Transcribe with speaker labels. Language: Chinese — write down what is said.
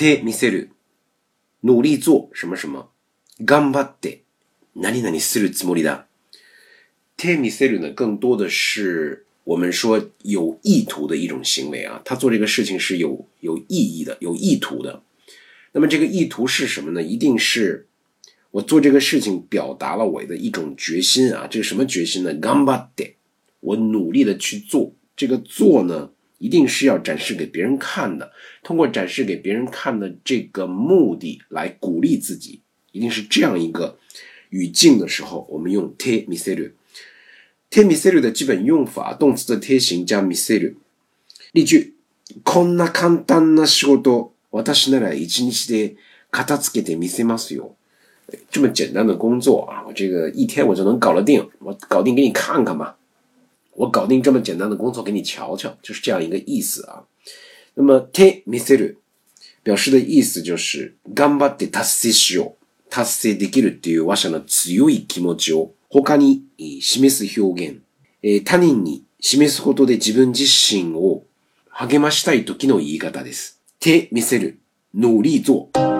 Speaker 1: てみせる，努力做什么什么，がんばって、なになにするつもりだ。てみせる呢，更多的是我们说有意图的一种行为啊，他做这个事情是有有意义的、有意图的。那么这个意图是什么呢？一定是我做这个事情表达了我的一种决心啊，这个什么决心呢？がんばって，我努力的去做，这个做呢？一定是要展示给别人看的，通过展示给别人看的这个目的来鼓励自己，一定是这样一个语境的时候，我们用 te miseru。te miseru 的基本用法，动词的贴形加 miseru。例句：こんな簡単な仕事、私なら一日で片付けて見せますよ。这么简单的工作啊，我这个一天我就能搞得定，我搞定给你看看嘛。我搞定这么简单的工作给你瞧瞧，就是这样一个意思啊。那么 te m i s e r 表示的意思就是頑張って達成しよう、達成できるっていう話者の強い気持ちを他に示す表現、え他人に示すことで自分自身を励ましたい時の言い方です。て見せる、努力做。